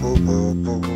bo bo bo